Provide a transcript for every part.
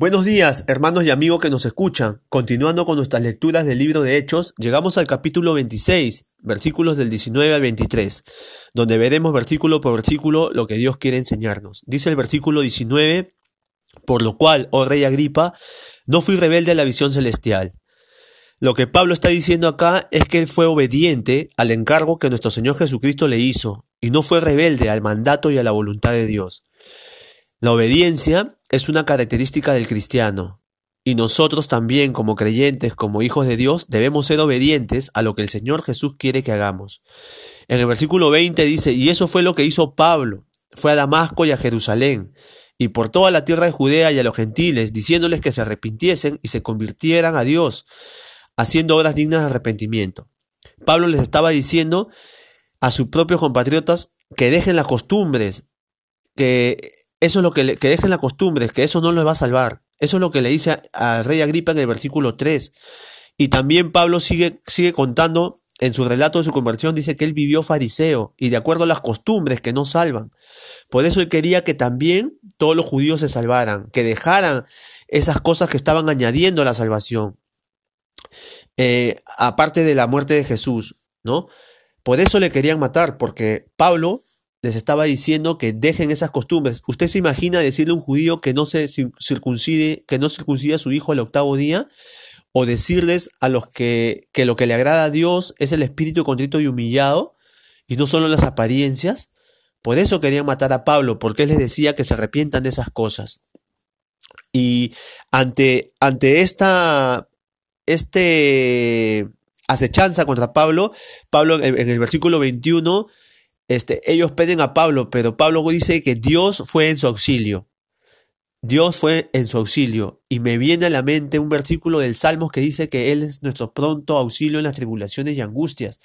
Buenos días, hermanos y amigos que nos escuchan. Continuando con nuestras lecturas del libro de Hechos, llegamos al capítulo 26, versículos del 19 al 23, donde veremos versículo por versículo lo que Dios quiere enseñarnos. Dice el versículo 19, por lo cual, oh rey Agripa, no fui rebelde a la visión celestial. Lo que Pablo está diciendo acá es que él fue obediente al encargo que nuestro Señor Jesucristo le hizo, y no fue rebelde al mandato y a la voluntad de Dios. La obediencia es una característica del cristiano, y nosotros también como creyentes, como hijos de Dios, debemos ser obedientes a lo que el Señor Jesús quiere que hagamos. En el versículo 20 dice, y eso fue lo que hizo Pablo, fue a Damasco y a Jerusalén, y por toda la tierra de Judea y a los gentiles, diciéndoles que se arrepintiesen y se convirtieran a Dios, haciendo obras dignas de arrepentimiento. Pablo les estaba diciendo a sus propios compatriotas que dejen las costumbres, que eso es lo que, le, que dejen la costumbre, que eso no les va a salvar. Eso es lo que le dice al rey Agripa en el versículo 3. Y también Pablo sigue, sigue contando en su relato de su conversión, dice que él vivió fariseo y de acuerdo a las costumbres que no salvan. Por eso él quería que también todos los judíos se salvaran, que dejaran esas cosas que estaban añadiendo a la salvación. Eh, aparte de la muerte de Jesús, ¿no? Por eso le querían matar, porque Pablo les estaba diciendo que dejen esas costumbres. ¿Usted se imagina decirle a un judío que no se circuncide, que no a su hijo el octavo día? O decirles a los que, que lo que le agrada a Dios es el espíritu contrito y humillado y no solo las apariencias. Por eso querían matar a Pablo, porque él les decía que se arrepientan de esas cosas. Y ante, ante esta este acechanza contra Pablo, Pablo en, en el versículo 21 este, ellos piden a Pablo, pero Pablo dice que Dios fue en su auxilio. Dios fue en su auxilio. Y me viene a la mente un versículo del Salmo que dice que Él es nuestro pronto auxilio en las tribulaciones y angustias.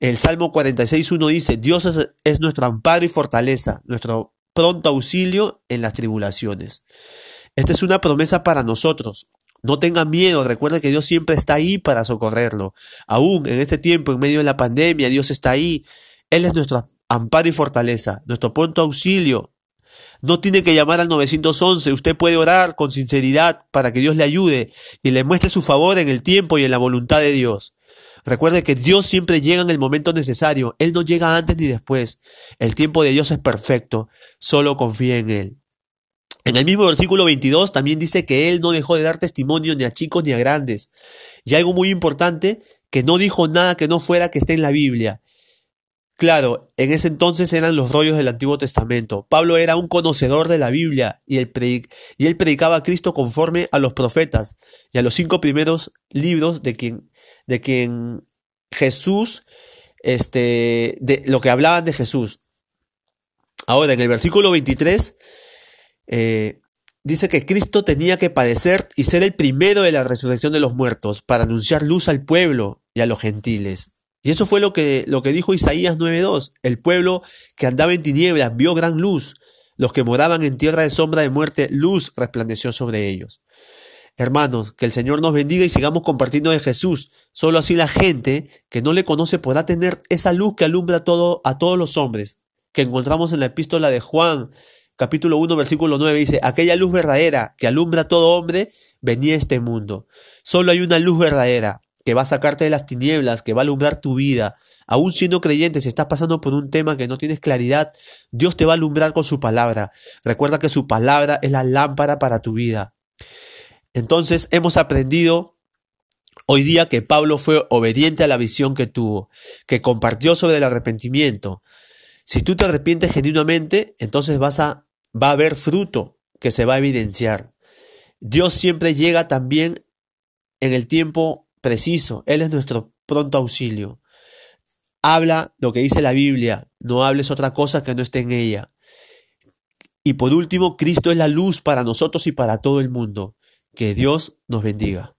El Salmo 46.1 dice, Dios es, es nuestro amparo y fortaleza, nuestro pronto auxilio en las tribulaciones. Esta es una promesa para nosotros. No tenga miedo, recuerde que Dios siempre está ahí para socorrerlo. Aún en este tiempo, en medio de la pandemia, Dios está ahí. Él es nuestro amparo y fortaleza, nuestro pronto auxilio. No tiene que llamar al 911, usted puede orar con sinceridad para que Dios le ayude y le muestre su favor en el tiempo y en la voluntad de Dios. Recuerde que Dios siempre llega en el momento necesario, Él no llega antes ni después. El tiempo de Dios es perfecto, solo confía en Él. En el mismo versículo 22 también dice que Él no dejó de dar testimonio ni a chicos ni a grandes. Y algo muy importante, que no dijo nada que no fuera que esté en la Biblia. Claro, en ese entonces eran los rollos del Antiguo Testamento. Pablo era un conocedor de la Biblia y él, predicaba a Cristo conforme a los profetas y a los cinco primeros libros de quien, de quien Jesús, este, de lo que hablaban de Jesús. Ahora, en el versículo 23, eh, dice que Cristo tenía que padecer y ser el primero de la resurrección de los muertos para anunciar luz al pueblo y a los gentiles. Y eso fue lo que, lo que dijo Isaías 9.2. El pueblo que andaba en tinieblas vio gran luz. Los que moraban en tierra de sombra de muerte, luz resplandeció sobre ellos. Hermanos, que el Señor nos bendiga y sigamos compartiendo de Jesús. Solo así la gente que no le conoce podrá tener esa luz que alumbra todo, a todos los hombres, que encontramos en la epístola de Juan, capítulo 1, versículo 9, dice, aquella luz verdadera que alumbra a todo hombre, venía a este mundo. Solo hay una luz verdadera, que va a sacarte de las tinieblas, que va a alumbrar tu vida. Aún siendo creyente, si estás pasando por un tema que no tienes claridad, Dios te va a alumbrar con su palabra. Recuerda que su palabra es la lámpara para tu vida. Entonces hemos aprendido hoy día que Pablo fue obediente a la visión que tuvo, que compartió sobre el arrepentimiento. Si tú te arrepientes genuinamente, entonces vas a, va a haber fruto que se va a evidenciar. Dios siempre llega también en el tiempo preciso. Él es nuestro pronto auxilio. Habla lo que dice la Biblia, no hables otra cosa que no esté en ella. Y por último, Cristo es la luz para nosotros y para todo el mundo. Que Dios nos bendiga.